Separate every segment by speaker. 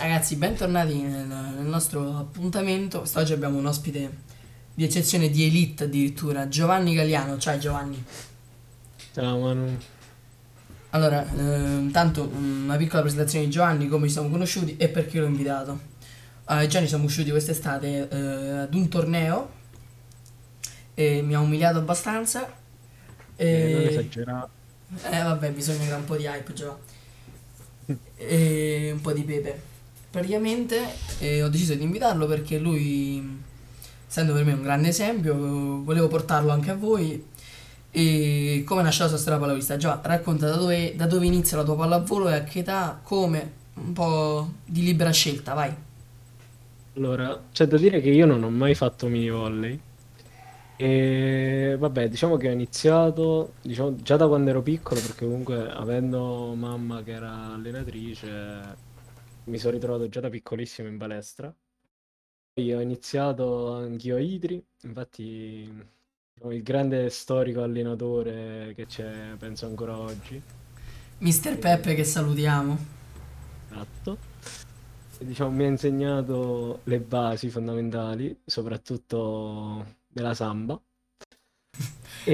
Speaker 1: Ragazzi, bentornati nel, nel nostro appuntamento. Quest'oggi abbiamo un ospite di eccezione di elite addirittura, Giovanni Galliano. Ciao Giovanni.
Speaker 2: Ciao Manu.
Speaker 1: Allora, eh, intanto una piccola presentazione di Giovanni, come ci siamo conosciuti e perché l'ho invitato. Uh, Gianni siamo usciti quest'estate eh, ad un torneo e mi ha umiliato abbastanza.
Speaker 2: Eh, non
Speaker 1: E...
Speaker 2: esagerare.
Speaker 1: Eh vabbè, bisogna un po' di hype già. E un po' di pepe. Praticamente eh, ho deciso di invitarlo perché lui, essendo per me un grande esempio, volevo portarlo anche a voi. E come nasce la sua storia pallavista? Già, racconta da dove, da dove inizia la tua pallavolo e a che età, come, un po' di libera scelta, vai.
Speaker 2: Allora, c'è da dire che io non ho mai fatto mini volley. E vabbè, diciamo che ho iniziato, diciamo, già da quando ero piccolo, perché comunque avendo mamma che era allenatrice, mi sono ritrovato già da piccolissimo in palestra. Poi ho iniziato anch'io a Idri, infatti diciamo, il grande storico allenatore che c'è, penso ancora oggi.
Speaker 1: Mister Peppe che salutiamo.
Speaker 2: Esatto. Diciamo, mi ha insegnato le basi fondamentali, soprattutto della samba.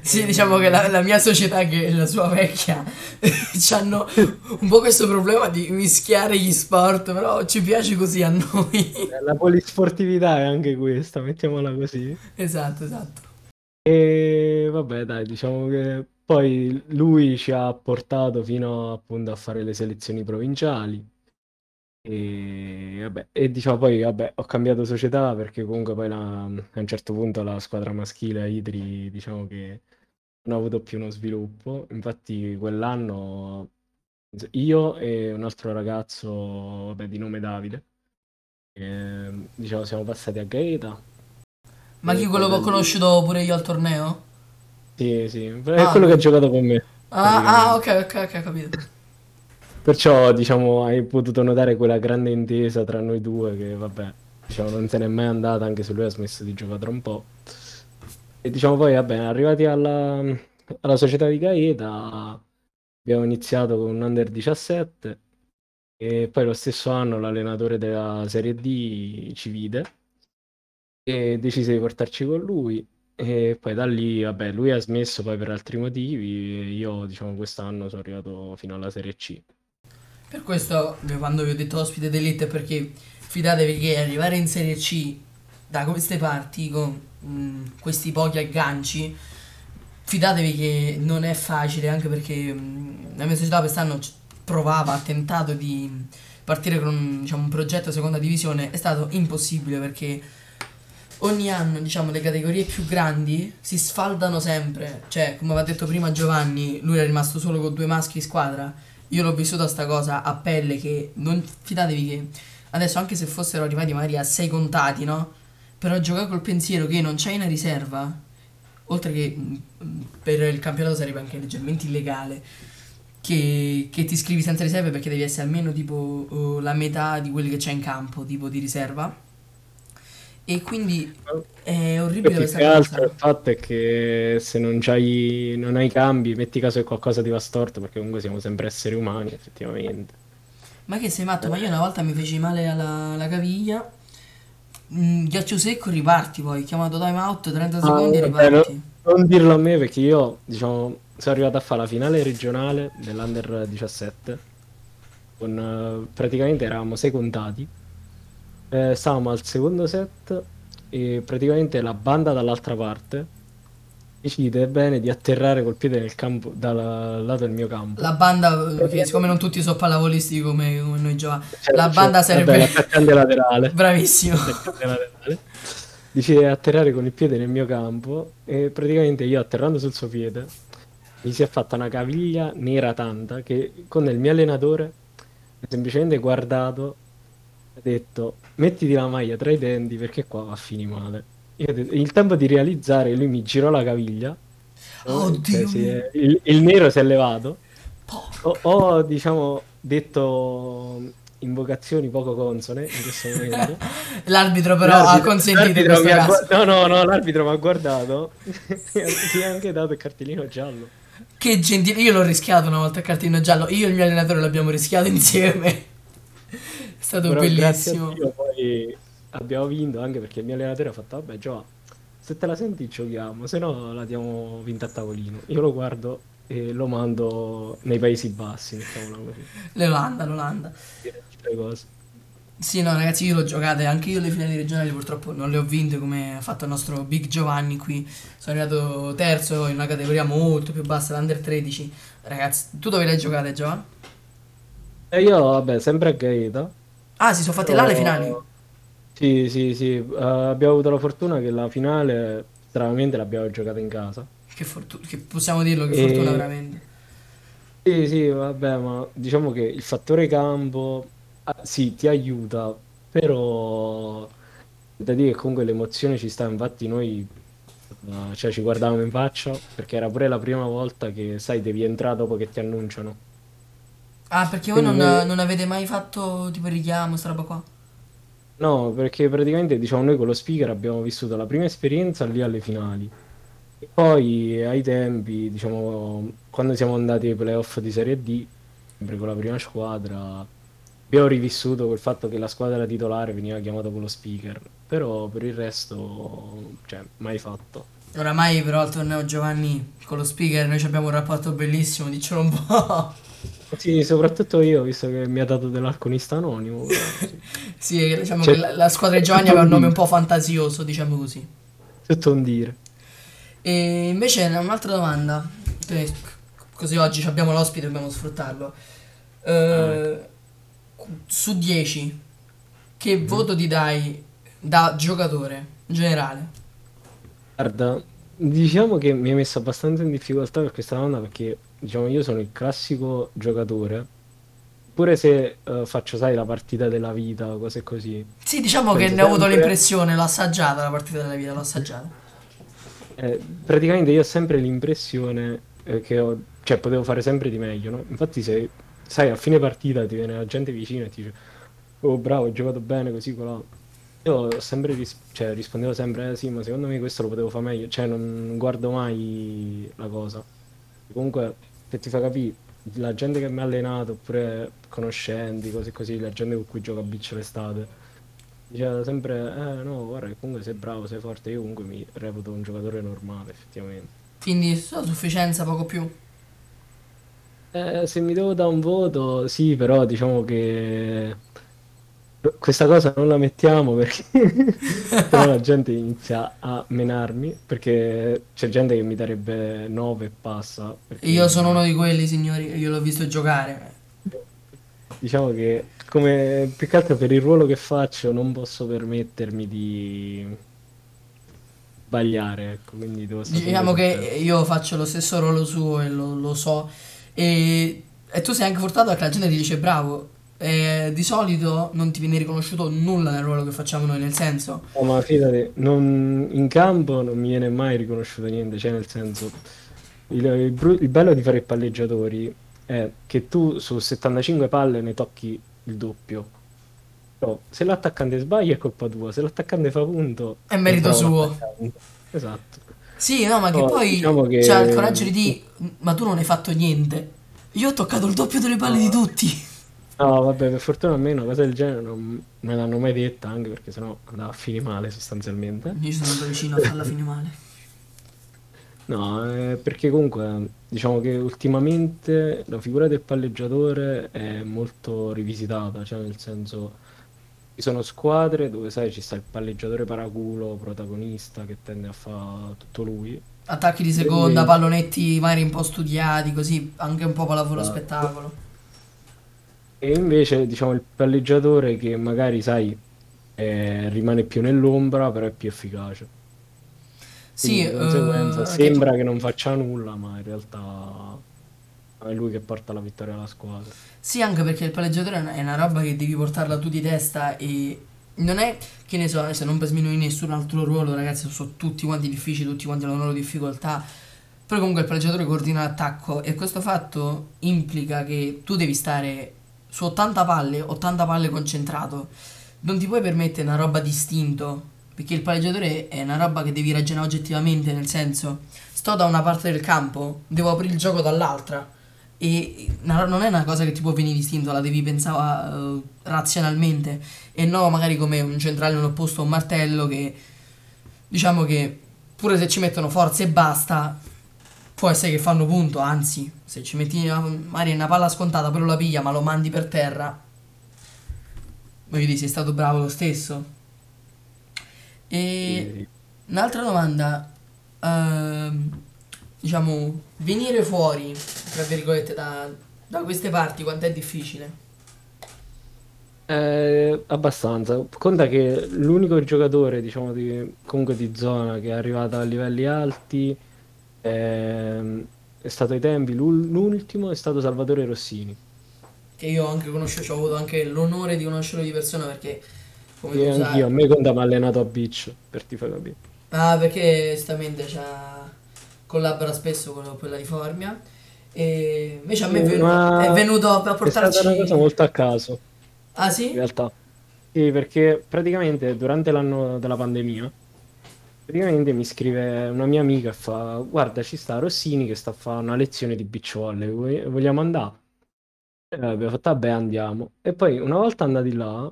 Speaker 1: Sì, diciamo che la, la mia società che è la sua vecchia hanno un po' questo problema di mischiare gli sport, però ci piace così a noi.
Speaker 2: La polisportività è anche questa, mettiamola così.
Speaker 1: Esatto, esatto.
Speaker 2: E vabbè, dai, diciamo che poi lui ci ha portato fino appunto a fare le selezioni provinciali. E vabbè, e diciamo poi, vabbè, ho cambiato società perché comunque poi la- a un certo punto la squadra maschile Idri, diciamo che non ha avuto più uno sviluppo. Infatti quell'anno io e un altro ragazzo, vabbè, di nome Davide, eh, diciamo siamo passati a Gaeta.
Speaker 1: Ma chi
Speaker 2: E
Speaker 1: quello che ho
Speaker 2: lì-
Speaker 1: conosciuto pure io al torneo?
Speaker 2: Sì, sì, è
Speaker 1: Ah,
Speaker 2: quello che ha giocato con me.
Speaker 1: Ah, ah,
Speaker 2: praticamente.
Speaker 1: ok, ok, ok, capito.
Speaker 2: Perciò, diciamo, hai potuto notare quella grande intesa tra noi due che, vabbè, diciamo, non se n'è mai andata, anche se lui ha smesso di giocare tra un po'. E diciamo poi, vabbè, arrivati alla, alla società di Gaeta, abbiamo iniziato con un under 17 e poi lo stesso anno l'allenatore della Serie D ci vide e decise di portarci con lui. E poi da lì, vabbè, lui ha smesso poi per altri motivi io, diciamo, quest'anno sono arrivato fino alla Serie C.
Speaker 1: Per questo, quando vi ho detto ospite d'elite, è perché fidatevi che arrivare in Serie C da queste parti con mm, questi pochi agganci, fidatevi che non è facile, anche perché mm, la mia società quest'anno provava, ha tentato di partire con un, diciamo, un progetto seconda divisione, è stato impossibile perché ogni anno, diciamo, le categorie più grandi si sfaldano sempre. Cioè, come aveva detto prima Giovanni, lui era rimasto solo con due maschi in squadra. Io l'ho vissuta sta cosa a pelle che non fidatevi che adesso anche se fossero arrivati magari a sei contati, no? Però giocare col pensiero che non c'hai una riserva, oltre che mh, per il campionato sarebbe anche leggermente illegale, che, che ti iscrivi senza riserve perché devi essere almeno tipo eh, la metà di quelli che c'è in campo, tipo di riserva. E quindi è orribile questa
Speaker 2: che altro il
Speaker 1: cosa.
Speaker 2: fatto è che se non c'hai, non hai cambi, metti caso che qualcosa ti va storto, perché comunque siamo sempre esseri umani, effettivamente.
Speaker 1: Ma che sei matto? Ma io una volta mi feci male alla, alla caviglia. Mm, ghiaccio secco, riparti poi. Chiamato time out, 30
Speaker 2: Ah,
Speaker 1: secondi e
Speaker 2: vabbè,
Speaker 1: riparti.
Speaker 2: non dirlo a me perché io, diciamo, sono arrivato a fare la finale regionale dell'Under 17, con eh, praticamente eravamo sei contati. Eh, stavamo al secondo set e praticamente la banda dall'altra parte decide bene di atterrare col piede nel campo, dal lato del mio campo.
Speaker 1: La banda, perché siccome non tutti sono pallavolisti come, come noi Giovanni,
Speaker 2: Cioè,
Speaker 1: la
Speaker 2: cioè,
Speaker 1: banda
Speaker 2: vabbè,
Speaker 1: sarebbe...
Speaker 2: l'attaccante laterale.
Speaker 1: Bravissimo.
Speaker 2: L'attaccante laterale. Decide di atterrare con il piede nel mio campo e praticamente io atterrando sul suo piede mi si è fatta una caviglia nera tanta che con il mio allenatore semplicemente guardato ha detto mettiti la maglia tra i denti perché qua va a finire male. Io il tempo di realizzare, lui mi girò la caviglia,
Speaker 1: Oddio
Speaker 2: si è- il, il nero si è levato. Ho, ho, diciamo, detto invocazioni poco consone in questo momento.
Speaker 1: L'arbitro però ha
Speaker 2: L'arbitro-
Speaker 1: consentito in questo
Speaker 2: ha
Speaker 1: caso.
Speaker 2: No, no, no, l'arbitro mi ha guardato e mi ha anche dato il cartellino giallo.
Speaker 1: Che gentile, io l'ho rischiato una volta a cartino giallo. Io e il mio allenatore l'abbiamo rischiato insieme. stato
Speaker 2: Però
Speaker 1: bellissimo.
Speaker 2: Dio poi abbiamo vinto anche perché il mio allenatore ha fatto, vabbè Gio, se te la senti giochiamo, se no la diamo vinta a tavolino. Io lo guardo e lo mando nei Paesi Bassi, mettiamola così.
Speaker 1: L'Olanda, l'Olanda. Sì, no, ragazzi, io l'ho giocate, anche io le finali regionali purtroppo non le ho vinte come ha fatto il nostro Big Giovanni qui. Sono arrivato terzo in una categoria molto più bassa, l'Under 13. Ragazzi, tu dove le hai giocate, Giovanni?
Speaker 2: E io, vabbè, sempre a Gaeta.
Speaker 1: Ah, si sono fatte là le finali.
Speaker 2: Sì, sì, sì. eh, abbiamo avuto la fortuna che la finale, stranamente, l'abbiamo giocata in casa.
Speaker 1: Che fortuna, che possiamo dirlo, che
Speaker 2: E-
Speaker 1: fortuna veramente.
Speaker 2: Sì, sì, vabbè, ma diciamo che il fattore campo, ah, sì, ti aiuta, però da dire che comunque l'emozione ci sta, infatti noi eh, cioè, ci guardavamo in faccia perché era pure la prima volta che, sai, devi entrare dopo che ti annunciano.
Speaker 1: Ah, perché voi non, non avete mai fatto tipo richiamo, sta roba qua?
Speaker 2: No, perché praticamente diciamo noi con lo speaker abbiamo vissuto la prima esperienza lì alle finali. E poi ai tempi, diciamo, quando siamo andati ai playoff di Serie D, sempre con la prima squadra, abbiamo rivissuto quel fatto che la squadra titolare veniva chiamata con lo speaker. Però per il resto, cioè, mai fatto.
Speaker 1: Oramai però al torneo Giovanni con lo speaker noi abbiamo un rapporto bellissimo, diccelo un po'.
Speaker 2: Sì, soprattutto io, visto che mi ha dato dell'alconista anonimo. però, sì.
Speaker 1: Sì, diciamo
Speaker 2: Cioè,
Speaker 1: che la, la squadra di Giovanni aveva un nome un po' fantasioso, diciamo così.
Speaker 2: Tutto un dire.
Speaker 1: E invece un'altra domanda, così oggi abbiamo l'ospite, dobbiamo sfruttarlo. Eh, su 10, che voto ti dai da giocatore in generale?
Speaker 2: Guarda, diciamo che mi hai messo abbastanza in difficoltà per questa domanda perché, diciamo, io sono il classico giocatore, pure se eh, faccio, sai, la partita della vita, cose così.
Speaker 1: Sì, diciamo che
Speaker 2: Penso
Speaker 1: ne ho avuto
Speaker 2: sempre-
Speaker 1: l'impressione, l'ho assaggiata la partita della vita, l'ho assaggiata.
Speaker 2: Eh, praticamente io ho sempre l'impressione eh, che ho, cioè, potevo fare sempre di meglio, no? Infatti, se, sai, a fine partita ti viene la gente vicino e ti dice, oh, bravo, hai giocato bene, così, colà. Io ho sempre ris- cioè, rispondevo sempre, eh sì, ma secondo me questo lo potevo fare meglio, cioè non guardo mai la cosa. Comunque, se ti fa capire, la gente che mi ha allenato, oppure conoscenti, cose così, la gente con cui gioco a beach l'estate, diceva sempre, eh no, guarda che comunque sei bravo, sei forte, io comunque mi reputo un giocatore normale, effettivamente.
Speaker 1: Quindi a sufficienza, poco più.
Speaker 2: Eh, se mi devo dare un voto, sì, però diciamo che questa cosa non la mettiamo perché però la gente inizia a menarmi perché c'è gente che mi darebbe 9 e passa. perché
Speaker 1: Io sono uno di quelli, signori, io l'ho visto giocare.
Speaker 2: Diciamo che come più che altro per il ruolo che faccio non posso permettermi di sbagliare, ecco, quindi devo
Speaker 1: Diciamo che io faccio lo stesso ruolo suo e lo, lo so. E, e tu sei anche fortunato perché la gente ti dice bravo. E di solito non ti viene riconosciuto nulla nel ruolo che facciamo noi, nel senso.
Speaker 2: No, ma fidati, non- in campo non mi viene mai riconosciuto niente, cioè nel senso, il, il bru- il bello di fare i palleggiatori è che tu su 75 palle ne tocchi il doppio. Però se l'attaccante sbaglia è colpa tua, se l'attaccante fa punto
Speaker 1: È merito suo.
Speaker 2: Esatto.
Speaker 1: Sì, no, ma che
Speaker 2: No,
Speaker 1: poi
Speaker 2: diciamo che-
Speaker 1: c'ha il coraggio di dire, ma tu non hai fatto niente. Io ho toccato il doppio delle palle di tutti.
Speaker 2: No, vabbè, per fortuna a me una cosa del genere non me l'hanno mai detta, anche perché sennò andava a finire male sostanzialmente.
Speaker 1: Io sono andato vicino a farla finire male.
Speaker 2: No, eh, perché comunque diciamo che ultimamente la figura del palleggiatore è molto rivisitata, cioè nel senso ci sono squadre dove sai ci sta il palleggiatore paraculo, protagonista che tende a fare tutto lui.
Speaker 1: Attacchi di seconda, pallonetti magari un po' studiati, così anche un po' pallavolo
Speaker 2: Esatto.
Speaker 1: spettacolo.
Speaker 2: E invece diciamo il palleggiatore che magari sai eh, rimane più nell'ombra, però è più efficace.
Speaker 1: Sì,
Speaker 2: di conseguenza
Speaker 1: eh,
Speaker 2: sembra che non faccia nulla, ma in realtà è lui che porta la vittoria alla squadra.
Speaker 1: Sì, anche perché il palleggiatore è una- roba che devi portarla tu di testa e non è, che ne so, adesso non per sminuire nessun altro ruolo, ragazzi, sono tutti quanti difficili, tutti quanti hanno una loro difficoltà. Però comunque il palleggiatore coordina l'attacco e questo fatto implica che tu devi stare su 80 palle, 80 palle concentrato. Non ti puoi permettere una roba distinto, perché il palleggiatore è una roba che devi ragionare oggettivamente, nel senso, sto da una parte del campo, devo aprire il gioco dall'altra. e non è una cosa che ti può venire distinto, la devi pensare uh, razionalmente e no magari come un centrale in opposto un martello che diciamo che pure se ci mettono forza e basta può essere che fanno punto, anzi se ci metti magari una palla scontata però la piglia ma lo mandi per terra voglio dire sei stato bravo lo stesso e un'altra domanda uh, diciamo, venire fuori, tra virgolette, da, da queste parti, quanto è difficile?
Speaker 2: Eh, abbastanza. Conta che l'unico giocatore, diciamo, di, comunque di zona che è arrivato a livelli alti eh, è stato ai tempi, l'ultimo è stato Salvatore Rossini.
Speaker 1: Che io ho anche conosciuto, ho avuto anche l'onore di conoscerlo di persona perché...
Speaker 2: Come sì, anch'io, a me conta mi ha allenato a Beach, per ti far capire.
Speaker 1: Ah, perché giustamente c'ha collabora spesso con quella di Formia. E invece a me è venuto, è venuto a portarci... È
Speaker 2: stata una cosa molto a caso.
Speaker 1: Ah sì?
Speaker 2: In realtà. Sì, perché praticamente durante l'anno della pandemia, praticamente mi scrive una mia amica e fa guarda ci sta Rossini che sta a fare una lezione di beach volley, vogliamo andare? E abbiamo fatto vabbè andiamo. E poi una volta andati là,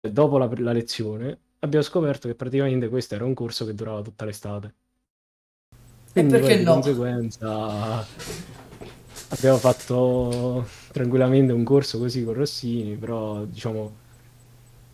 Speaker 2: dopo la, la lezione, abbiamo scoperto che praticamente questo era un corso che durava tutta l'estate.
Speaker 1: Quindi e perché
Speaker 2: poi,
Speaker 1: no?
Speaker 2: Di conseguenza abbiamo fatto tranquillamente un corso così con Rossini, però diciamo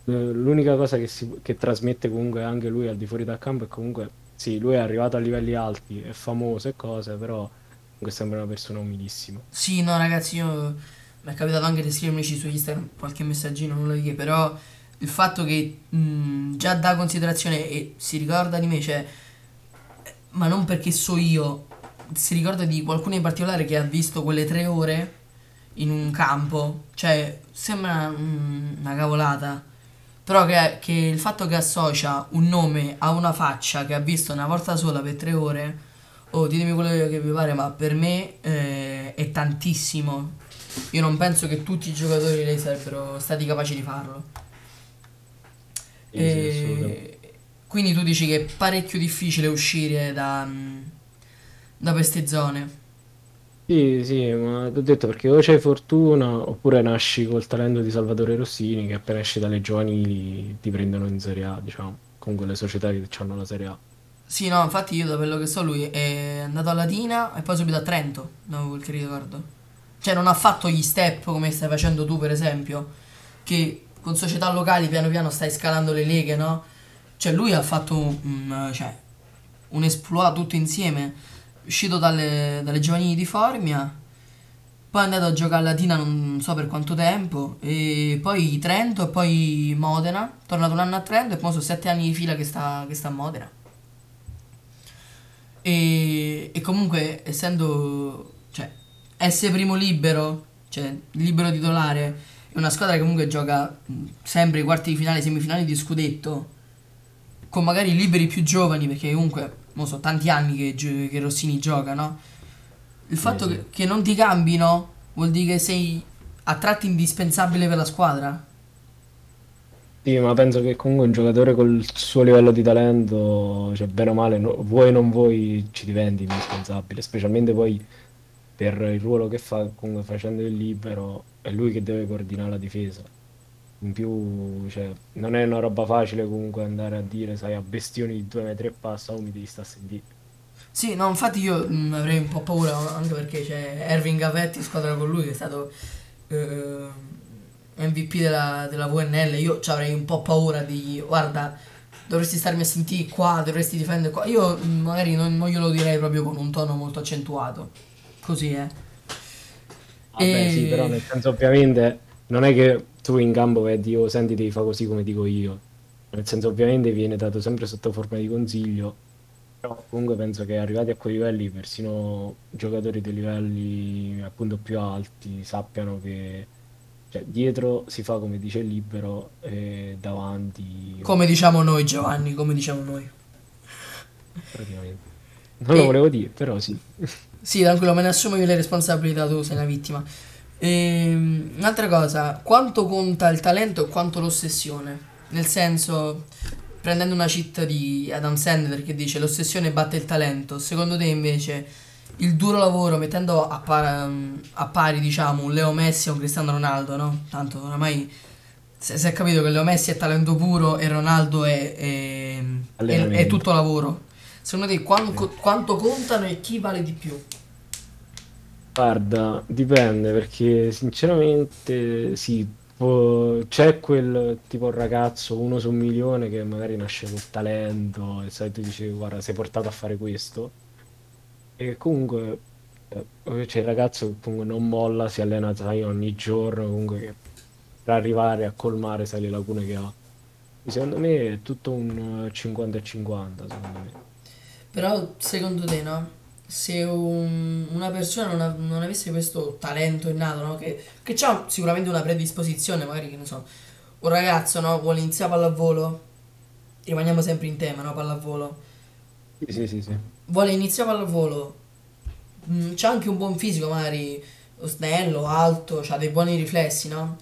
Speaker 2: l'unica cosa che, si, che trasmette comunque anche lui al di fuori dal campo è comunque sì, lui è arrivato a livelli alti, è famoso e cose, però comunque sembra una persona umilissima.
Speaker 1: Sì, no ragazzi, io mi è capitato anche di scrivermici su Instagram qualche messaggino, non lo dico, però il fatto che mh, già dà considerazione e si ricorda di me, cioè ma non perché so io, si ricorda di qualcuno in particolare che ha visto quelle tre ore in un campo, cioè sembra mm, una cavolata, però che, che, il fatto che associa un nome a una faccia che ha visto una volta sola per tre ore, oh ditemi quello che vi pare, ma per me eh, è tantissimo. Io non penso che tutti i giocatori lei sarebbero stati capaci di farlo.
Speaker 2: Sì, e,
Speaker 1: quindi tu dici che è parecchio difficile uscire da, da queste zone.
Speaker 2: Sì, sì, ma ti ho detto perché o c'hai fortuna oppure nasci col talento di Salvatore Rossini che appena esci dalle giovanili ti prendono in Serie A, diciamo, con quelle società che hanno la Serie A.
Speaker 1: Sì, no, infatti io da quello che so lui è andato a Latina e poi subito a Trento, da quel che ricordo. Cioè non ha fatto gli step come stai facendo tu per esempio, che con società locali piano piano stai scalando le leghe, no? Cioè lui ha fatto un, cioè, un esploit tutto insieme, uscito dalle, dalle giovanili di Formia, poi è andato a giocare a Latina non so per quanto tempo, e poi Trento e poi Modena, tornato un anno a Trento e poi sono sette anni di fila che sta, che sta a Modena. E, e comunque essendo, cioè, essere primo libero, cioè libero titolare, è una squadra che comunque gioca sempre i quarti di finale, semifinali di scudetto, con magari liberi più giovani, perché comunque non so, tanti anni che, che Rossini gioca, no? Il fatto eh, sì. che, che, non ti cambino vuol dire che sei a tratti indispensabile per la squadra.
Speaker 2: Sì, ma penso che comunque un giocatore col suo livello di talento, cioè bene o male, no, vuoi o non vuoi, ci diventi indispensabile, specialmente poi per il ruolo che fa, comunque facendo il libero, è lui che deve coordinare la difesa. In più, cioè, non è una roba facile comunque andare a dire, sai, a bestioni di due metri e passa, o mi devi stare a sentire.
Speaker 1: Sì, no, infatti io mh, mm, avrei un po' paura anche perché c'è Ervin Gavetti, squadra con lui, che è stato eh, MVP della, della VNL. Io avrei un po' paura di, guarda, dovresti starmi a sentire qua, dovresti difendere qua. Io mh, mm, magari non, non, glielo direi proprio con un tono molto accentuato. Così è.
Speaker 2: Vabbè, e... sì, però nel senso ovviamente non è che tu in campo vedi, oh, senti, devi fare così come dico io. Nel senso, ovviamente viene dato sempre sotto forma di consiglio, però comunque penso che arrivati a quei livelli, persino giocatori dei livelli appunto più alti sappiano che cioè, dietro si fa come dice il libero e davanti...
Speaker 1: Come diciamo noi Giovanni, come diciamo noi.
Speaker 2: Praticamente. Non e... lo volevo dire, però sì.
Speaker 1: Sì, tranquillo, me ne assumo io le responsabilità, tu sei una vittima. E, ehm, un'altra cosa, quanto conta il talento e quanto l'ossessione? Nel senso, prendendo una cheat di Adam Sandler che dice l'ossessione batte il talento, secondo te invece il duro lavoro mettendo a, par- a pari, diciamo, un Leo Messi e un Cristiano Ronaldo, no? Tanto oramai si è capito che Leo Messi è talento puro e Ronaldo è, è- è- è tutto lavoro. Secondo te quanto, quanto contano e chi vale di più?
Speaker 2: Guarda, dipende perché sinceramente sì, può- c'è quel tipo ragazzo, uno su un milione che magari nasce col talento e sai, tu dici guarda sei portato a fare questo e comunque eh, c'è il ragazzo che comunque non molla, si allena sai, ogni giorno comunque che- per arrivare a colmare sai, le lacune che ha. Secondo me è tutto un eh, 50 e 50, secondo me.
Speaker 1: Però secondo te, no? Se un- una persona non, av- non avesse questo talento innato, no? Che, che ha sicuramente una predisposizione, magari che ne so, un ragazzo, no? Vuole iniziare pallavolo, rimaniamo sempre in tema, no? Pallavolo.
Speaker 2: Sì, sì, sì, sì.
Speaker 1: Vuole iniziare pallavolo, mm, c'ha anche un buon fisico, magari snello, alto, ha dei buoni riflessi, no?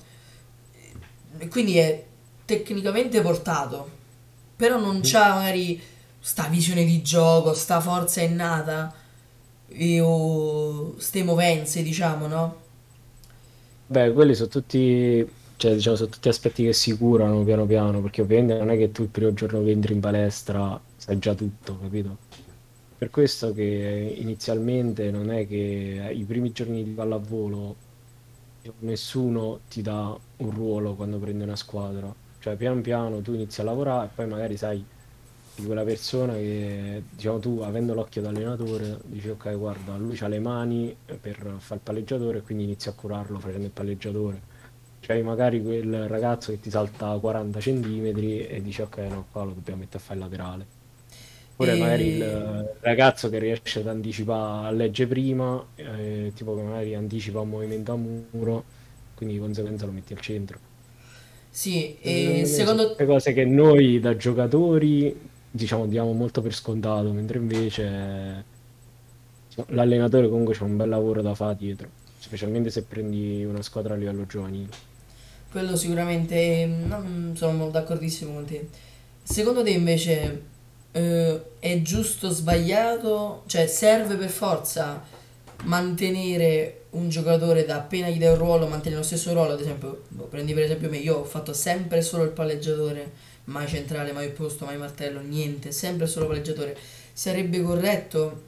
Speaker 1: E quindi è tecnicamente portato, però non c'ha magari sta visione di gioco, sta forza innata e o ste movenze, diciamo, no?
Speaker 2: Beh, quelli sono tutti, cioè, diciamo, sono tutti aspetti che si curano piano piano, perché ovviamente non è che tu il primo giorno che entri in palestra sai già tutto, capito? Per questo che inizialmente non è che i primi giorni di pallavolo nessuno ti dà un ruolo quando prendi una squadra. Cioè, pian piano tu inizi a lavorare e poi magari sai di quella persona che, diciamo, tu avendo l'occhio da allenatore, dici ok, guarda, lui ha le mani per fare il palleggiatore e quindi inizi a curarlo facendo il palleggiatore. C'hai magari quel ragazzo che ti salta 40 centimetri e dici ok, no, qua lo dobbiamo mettere a fare il laterale. Oppure magari
Speaker 1: E
Speaker 2: il ragazzo che riesce ad anticipare a legge prima, eh, tipo che magari anticipa un movimento a muro, quindi di conseguenza lo metti al centro.
Speaker 1: sì, e
Speaker 2: Secondo tutte cose che noi da giocatori, diciamo, diamo molto per scontato, mentre invece diciamo, l'allenatore comunque c'è un bel lavoro da fare dietro, specialmente se prendi una squadra a livello giovanile.
Speaker 1: quello sicuramente non sono d'accordissimo con te. Secondo te invece eh, è giusto o sbagliato? Cioè serve per forza mantenere un giocatore da appena gli dai un ruolo, mantenere lo stesso ruolo, ad esempio, boh, prendi per esempio me, io ho fatto sempre solo il palleggiatore, mai centrale, mai opposto, mai martello, niente, sempre solo palleggiatore. Sarebbe corretto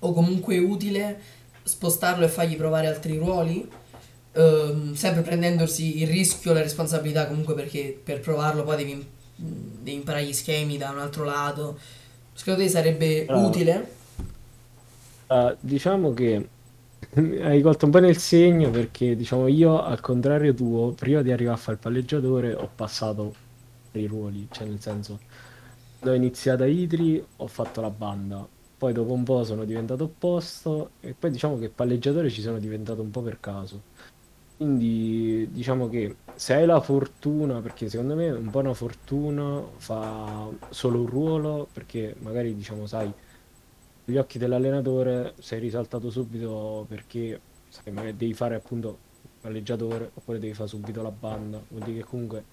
Speaker 1: o comunque utile spostarlo e fargli provare altri ruoli? Ehm, sempre prendendosi il rischio e la responsabilità comunque perché per provarlo poi devi, devi imparare gli schemi da un altro lato. Secondo te sarebbe
Speaker 2: Allora,
Speaker 1: utile?
Speaker 2: eh, diciamo che hai colto un po' nel segno perché, diciamo, io al contrario tuo, prima di arrivare a fare il palleggiatore ho passato i ruoli, cioè nel senso, quando ho iniziato a Itri ho fatto la banda, poi dopo un po' sono diventato opposto e poi diciamo che palleggiatore ci sono diventato un po' per caso. Quindi diciamo che se hai la fortuna, perché secondo me un po' una fortuna fa solo un ruolo, perché magari diciamo, sai, agli occhi dell'allenatore sei risaltato subito perché sai, magari devi fare appunto palleggiatore oppure devi fare subito la banda, vuol dire che comunque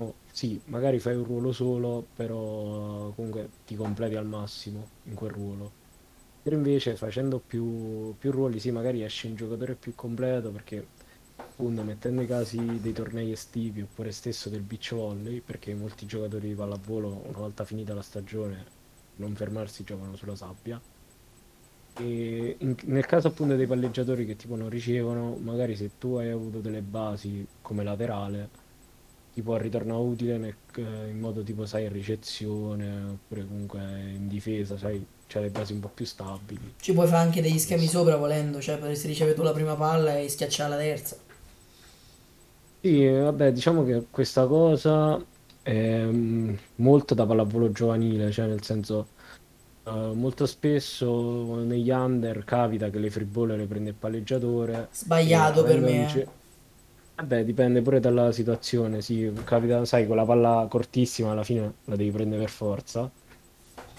Speaker 2: oh, sì, magari fai un ruolo solo, però comunque ti completi al massimo in quel ruolo. Mentre invece facendo più, più ruoli, sì, magari esce un giocatore più completo perché appunto mettendo i casi dei tornei estivi oppure stesso del beach volley, perché molti giocatori di pallavolo una volta finita la stagione non fermarsi giocano sulla sabbia. E in- nel caso appunto dei palleggiatori che tipo non ricevono, magari se tu hai avuto delle basi come laterale, ti può ritornare utile nel- in modo tipo sai in ricezione oppure comunque in difesa, sai, c'hai le basi un po' più stabili.
Speaker 1: Ci puoi fare anche degli schemi sopra volendo, cioè potresti ricevere tu la prima palla e schiacciare la terza.
Speaker 2: Sì, vabbè, diciamo che questa cosa è mm, molto da pallavolo giovanile, cioè nel senso, eh, molto spesso negli under capita che le freeballer le prende il palleggiatore
Speaker 1: Sbagliato per me,
Speaker 2: ge- Vabbè, dipende pure dalla situazione, sì, capita, sai, con la palla cortissima alla fine la devi prendere per forza.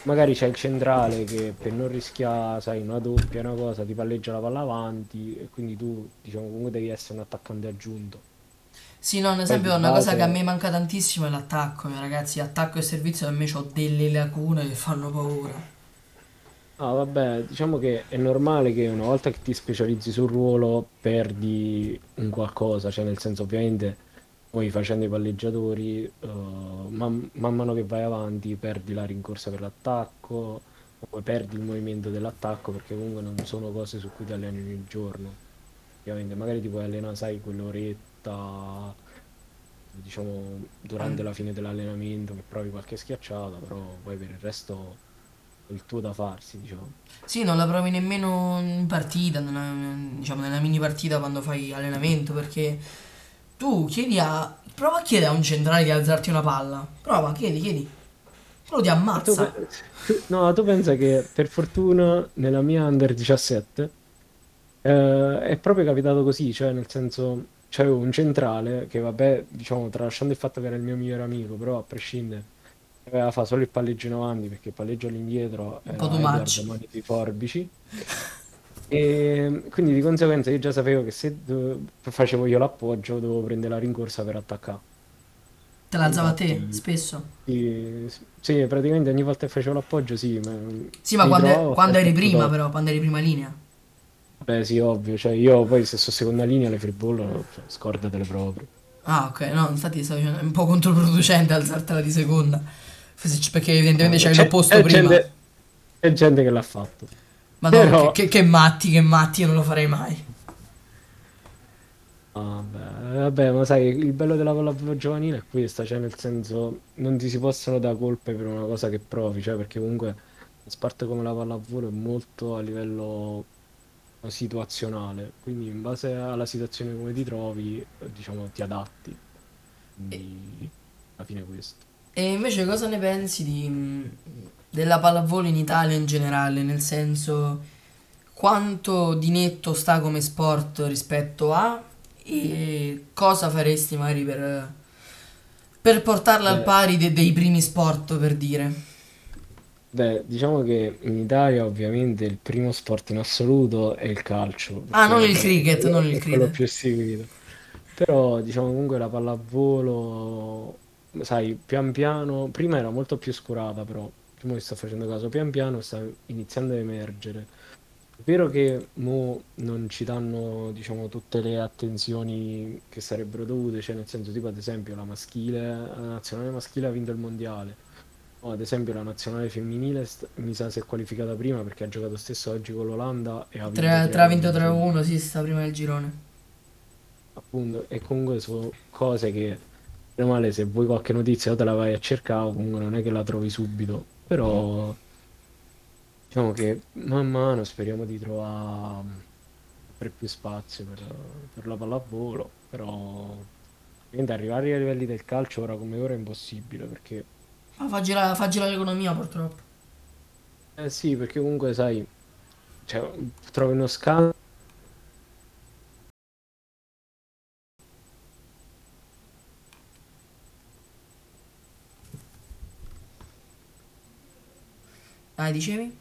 Speaker 2: Magari c'è il centrale che per non rischiare, sai, una doppia, una cosa, ti palleggia la palla avanti e quindi tu, diciamo, comunque devi essere un attaccante aggiunto.
Speaker 1: Sì, no, ad esempio una cosa che a me manca tantissimo è l'attacco, eh, ragazzi, attacco e servizio a me ho delle lacune che fanno paura.
Speaker 2: Ah, vabbè, diciamo che è normale che una volta che ti specializzi sul ruolo perdi un qualcosa, cioè nel senso ovviamente poi facendo i palleggiatori, eh, man, man mano che vai avanti perdi la rincorsa per l'attacco, o perdi il movimento dell'attacco perché comunque non sono cose su cui ti alleni ogni giorno. Ovviamente magari ti puoi allenare, sai, quell'oretta, diciamo, durante la fine dell'allenamento che provi qualche schiacciata, però poi per il resto il tuo da farsi, diciamo.
Speaker 1: Sì, non la provi nemmeno in partita, nella, diciamo nella mini partita quando fai allenamento, perché tu chiedi a... Prova a chiedere a un centrale di alzarti una palla. Prova, chiedi, chiedi. Quello ti
Speaker 2: Ma tu,
Speaker 1: ammazza.
Speaker 2: pe- tu- no, tu pensa che per fortuna nella mia under 17 eh, è proprio capitato così, cioè nel senso c'avevo un centrale che vabbè, diciamo, tralasciando il fatto che era il mio migliore amico, però a prescindere aveva fa solo il palleggio in avanti perché il palleggio all'indietro
Speaker 1: Un po' too.
Speaker 2: Mani di Forbici e quindi di conseguenza io già sapevo che se facevo io l'appoggio dovevo prendere la rincorsa per attaccare.
Speaker 1: Te la alzava a te, spesso.
Speaker 2: sì, sì, praticamente ogni volta che facevo l'appoggio, sì, ma
Speaker 1: Sì, ma quando,
Speaker 2: trovavo
Speaker 1: quando
Speaker 2: fare
Speaker 1: eri prima, però, quando eri prima linea.
Speaker 2: Beh, sì, ovvio, cioè io poi se sto seconda linea le free ball, cioè, scordatele proprio.
Speaker 1: Ah, ok, no, infatti stavo dicendo, è un po' controproducente alzartela di seconda. Perché evidentemente
Speaker 2: Eh,
Speaker 1: c'hai
Speaker 2: C'è
Speaker 1: l'opposto
Speaker 2: c'è
Speaker 1: prima.
Speaker 2: gente, c'è gente che l'ha fatto.
Speaker 1: Madonna,
Speaker 2: Però,
Speaker 1: che, che, matti, che matti, io non lo farei mai.
Speaker 2: vabbè, vabbè, ma sai, il bello della pallavolo giovanile è questo, cioè nel senso non ti si possono dare colpe per una cosa che provi, cioè perché comunque uno sport come la pallavolo è molto a livello situazionale, quindi in base alla situazione come ti trovi, eh, diciamo, ti adatti. Quindi alla fine questo.
Speaker 1: E invece cosa ne pensi di, della pallavolo in Italia in generale? Nel senso, quanto di netto sta come sport rispetto a e cosa faresti magari per, per portarla al
Speaker 2: Beh,
Speaker 1: pari de- dei primi sport, per dire?
Speaker 2: Beh, diciamo che in Italia ovviamente il primo sport in assoluto è il calcio,
Speaker 1: Ah, non il cricket, non il
Speaker 2: è quello
Speaker 1: cricket.
Speaker 2: più seguito. Però diciamo comunque la pallavolo, sai, pian piano, prima era molto più oscurata, però prima mi sto facendo caso, pian piano sta iniziando ad emergere. È vero che mo non ci danno, diciamo, tutte le attenzioni che sarebbero dovute, cioè nel senso tipo ad esempio la maschile, la nazionale maschile ha vinto il mondiale. O, ad esempio la nazionale femminile st- mi sa si è qualificata prima perché ha giocato stesso oggi con l'Olanda e ha vinto
Speaker 1: 3, 3 ha
Speaker 2: 3-1
Speaker 1: vinto
Speaker 2: mi sembra.
Speaker 1: 3-1, sì, sta prima del girone.
Speaker 2: Appunto, e comunque sono cose che, male, se vuoi qualche notizia o te la vai a cercare, o comunque non è che la trovi subito. Però diciamo che man mano speriamo di trovare sempre più spazio per, per la pallavolo. Però ovviamente arrivare ai livelli del calcio ora come ora è impossibile perché
Speaker 1: Ma fa girare, fa girare l'economia purtroppo.
Speaker 2: eh sì, perché comunque sai, cioè, trovi uno scambio
Speaker 1: Ah, dicevi?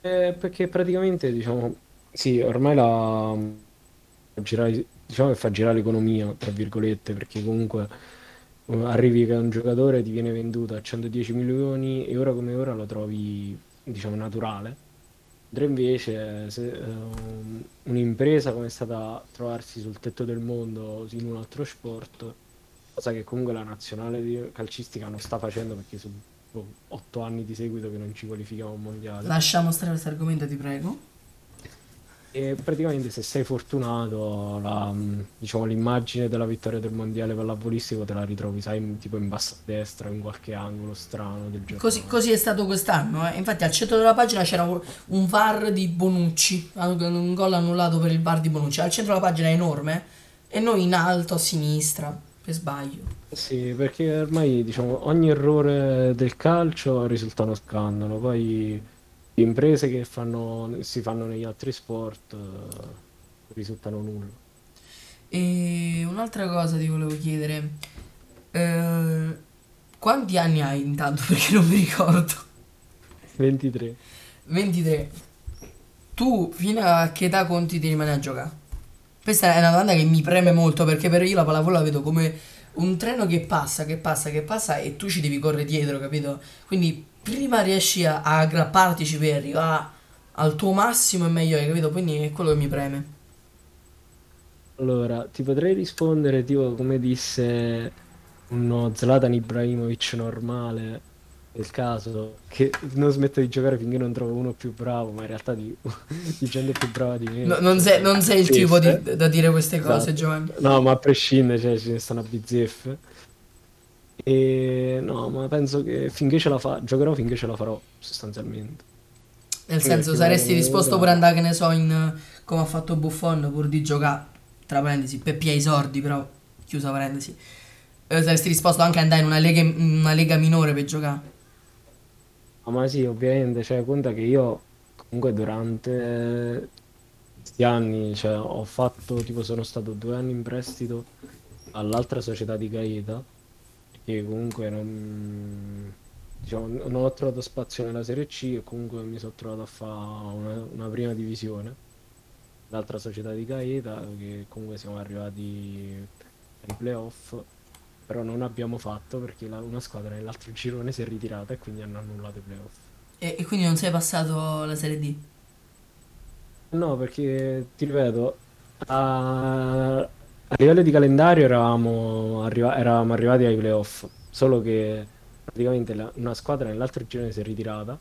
Speaker 2: Eh, perché praticamente, diciamo, sì, ormai la girare, diciamo che fa girare l'economia, tra virgolette, perché comunque eh, arrivi che un giocatore ti viene venduto a 110 milioni e ora come ora lo trovi, diciamo, naturale. Mentre invece se, eh, un'impresa come è stata trovarsi sul tetto del mondo in un altro sport, cosa che comunque la nazionale calcistica non sta facendo perché sono boh, otto anni di seguito che non ci qualifichiamo a un mondiale.
Speaker 1: Lasciamo stare questo argomento, ti prego.
Speaker 2: E praticamente se sei fortunato, la, diciamo, l'immagine della vittoria del mondiale pallavolistico te la ritrovi, sai, in- tipo in basso a destra, in qualche angolo strano del
Speaker 1: Così,
Speaker 2: giornale.
Speaker 1: così è stato quest'anno. eh. Infatti, al centro della pagina c'era un VAR di Bonucci. Un gol annullato per il VAR di Bonucci. Al centro della pagina è enorme. E noi in alto a sinistra. Per sbaglio.
Speaker 2: Sì, perché ormai, diciamo, ogni errore del calcio risulta uno scandalo. Poi le imprese che fanno, si fanno negli altri sport eh, risultano nulla.
Speaker 1: E un'altra cosa ti volevo chiedere. Eh, quanti anni hai intanto? Perché non mi ricordo.
Speaker 2: 23.
Speaker 1: 23. Tu fino a che età conti di rimanere a giocare? Questa è una domanda che mi preme molto perché per io la pallavolo la vedo come un treno che passa, che passa, che passa e tu ci devi correre dietro, capito? Quindi prima riesci a, a aggrappartici per arrivare al tuo massimo è meglio, capito? Quindi è quello che mi preme.
Speaker 2: Allora, ti potrei rispondere tipo come disse uno Zlatan Ibrahimovic normale, nel caso, che non smette di giocare finché non trova uno più bravo, ma in realtà di, di gente più brava di me.
Speaker 1: No, non, sei, non sei il tipo di- da dire queste cose,
Speaker 2: Esatto.
Speaker 1: Giovanni.
Speaker 2: No, ma a prescindere, cioè, ce ne stanno a bizzeffe. E no, ma penso che finché ce la fa, giocherò finché ce la farò, sostanzialmente.
Speaker 1: Nel senso,
Speaker 2: perché
Speaker 1: saresti
Speaker 2: non-
Speaker 1: disposto pure ad andare, che ne so, in come ha fatto Buffon, pur di giocare, tra parentesi, per piedi sordi, però, chiusa parentesi. Eh, saresti disposto anche ad andare in una lega, in una lega minore per giocare.
Speaker 2: Ah, ma sì, ovviamente, cioè, conta che io comunque durante questi anni, cioè, ho fatto, tipo, sono stato due anni in prestito all'altra società di Gaeta, che comunque non, diciamo, non ho trovato spazio nella Serie C e comunque mi sono trovato a fare una, una prima divisione, l'altra società di Gaeta, che comunque siamo arrivati ai playoff. Però non abbiamo fatto perché la- una squadra nell'altro girone si è ritirata e quindi hanno annullato i playoff.
Speaker 1: E, e quindi non sei passato la Serie D.
Speaker 2: No, perché ti ripeto, a, a livello di calendario eravamo, arriva- eravamo arrivati ai playoff, solo che praticamente la- una squadra nell'altro girone si è ritirata,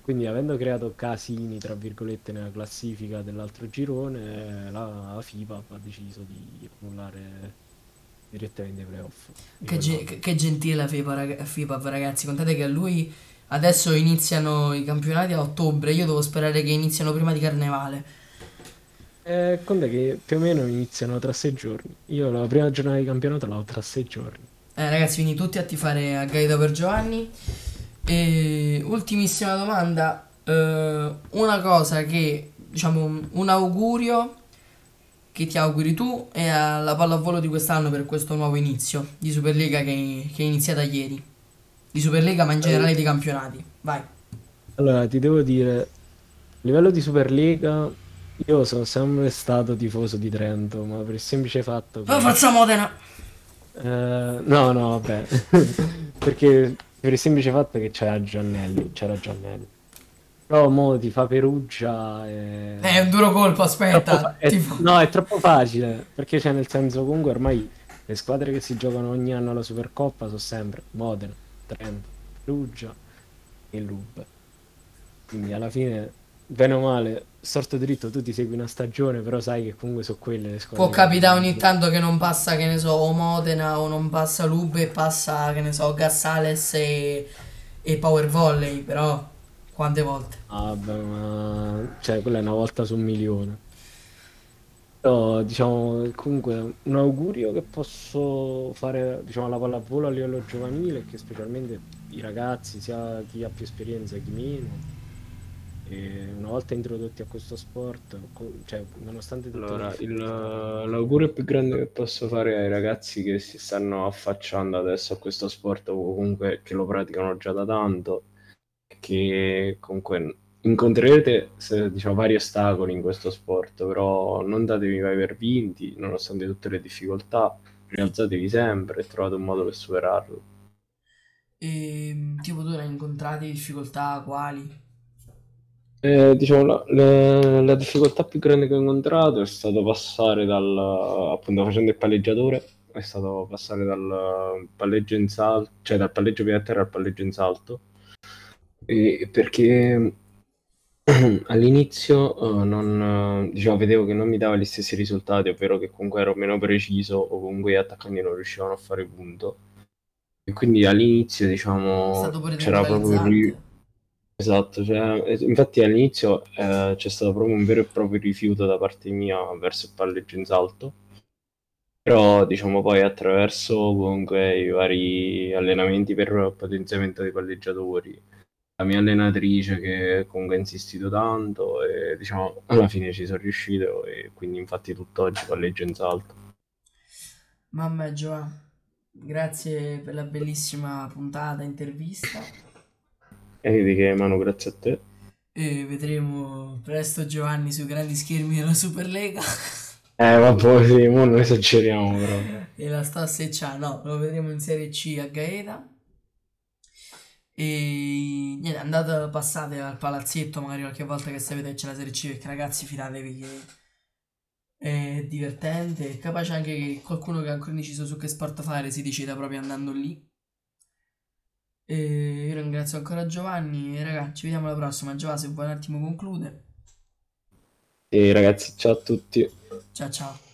Speaker 2: quindi avendo creato casini, tra virgolette, nella classifica dell'altro girone, la, la FIBA ha deciso di annullare direttamente i playoff.
Speaker 1: Che, ge- che- gentile la FIPA, rag- FIPA, ragazzi. Contate che a lui adesso iniziano i campionati a ottobre. Io devo sperare che iniziano prima di Carnevale.
Speaker 2: Eh, conta che più o meno iniziano tra sei giorni. Io la prima giornata di campionato l'ho tra sei giorni.
Speaker 1: Eh, ragazzi, quindi tutti a tifare a Gaeta per Giovanni. E ultimissima domanda. eh, una cosa che, diciamo, un augurio che ti auguri tu e alla pallavolo di quest'anno per questo nuovo inizio di Superlega che, che è iniziata ieri. Di Superlega, ma in generale di campionati. Vai.
Speaker 2: Allora, ti devo dire, a livello di Superlega, io sono sempre stato tifoso di Trento, ma per il semplice fatto che...
Speaker 1: Oh, forza Modena!
Speaker 2: Eh, no, no, vabbè, perché per il semplice fatto che c'era Giannelli, c'era Giannelli. Però mo ti fa Perugia e...
Speaker 1: È un duro colpo,
Speaker 2: Troppo
Speaker 1: aspetta.
Speaker 2: fa- è- no, è troppo facile, perché c'è nel senso comunque ormai le squadre che si giocano ogni anno alla Supercoppa sono sempre Modena, Trento, Perugia e Lube. Quindi alla fine, bene o male, sorto dritto tu ti segui una stagione, però sai che comunque sono quelle le squadre
Speaker 1: Può capitare ogni tanto che non passa, che ne so, o Modena o non passa Lube e passa, che ne so, Gassales e, e Power Volley, però quante volte?
Speaker 2: Ah, vabbè, ma cioè, quella è una volta su un milione. Però, diciamo, comunque, un augurio che posso fare, diciamo, alla pallavolo a livello giovanile che specialmente i ragazzi, sia chi ha più esperienza che chi meno, e una volta introdotti a questo sport, co- cioè, nonostante tutte le
Speaker 3: Allora, il- l'augurio più grande che posso fare ai ragazzi che si stanno affacciando adesso a questo sport o comunque che lo praticano già da tanto, che comunque incontrerete diciamo, vari ostacoli in questo sport, però non datevi mai per vinti, nonostante tutte le difficoltà, rialzatevi sempre e trovate un modo per superarlo.
Speaker 1: E tipo tu ne hai incontrate difficoltà, quali?
Speaker 3: Eh, diciamo, la, la- la difficoltà più grande che ho incontrato è stato passare dal, appunto facendo il palleggiatore, è stato passare dal palleggio in salto, cioè dal palleggio via terra al palleggio in salto, E perché all'inizio eh, non, diciamo, vedevo che non mi dava gli stessi risultati, ovvero che comunque ero meno preciso o comunque gli attaccanti non riuscivano a fare punto. E quindi all'inizio, diciamo, c'era proprio
Speaker 1: demoralizzante.
Speaker 3: Esatto, cioè, infatti all'inizio eh, c'è stato proprio un vero e proprio rifiuto da parte mia verso il palleggio in salto, però diciamo poi attraverso comunque i vari allenamenti per potenziamento dei palleggiatori, la mia allenatrice che comunque ha insistito tanto e diciamo alla fine ci sono riuscito e quindi infatti tutt'oggi palleggio in salto.
Speaker 1: Mamma mia, Giovanni, grazie per la bellissima puntata, intervista.
Speaker 3: E di che Manu, grazie a te.
Speaker 1: E vedremo presto Giovanni sui grandi schermi della Superlega.
Speaker 2: Eh, vabbè, sì, non esageriamo però.
Speaker 1: e la sta secciando. No, lo vedremo in Serie C a Gaeta. E niente, andate, passate al palazzetto magari qualche volta che sapete che c'è la Serie C perché ragazzi fidatevi che è divertente, è capace anche che qualcuno che è ancora indeciso su che sport fare si decida proprio andando lì. E io ringrazio ancora Giovanni e ragazzi, ci vediamo alla prossima. Giovanni, se vuoi un attimo conclude.
Speaker 3: E ragazzi, ciao a tutti.
Speaker 1: Ciao ciao.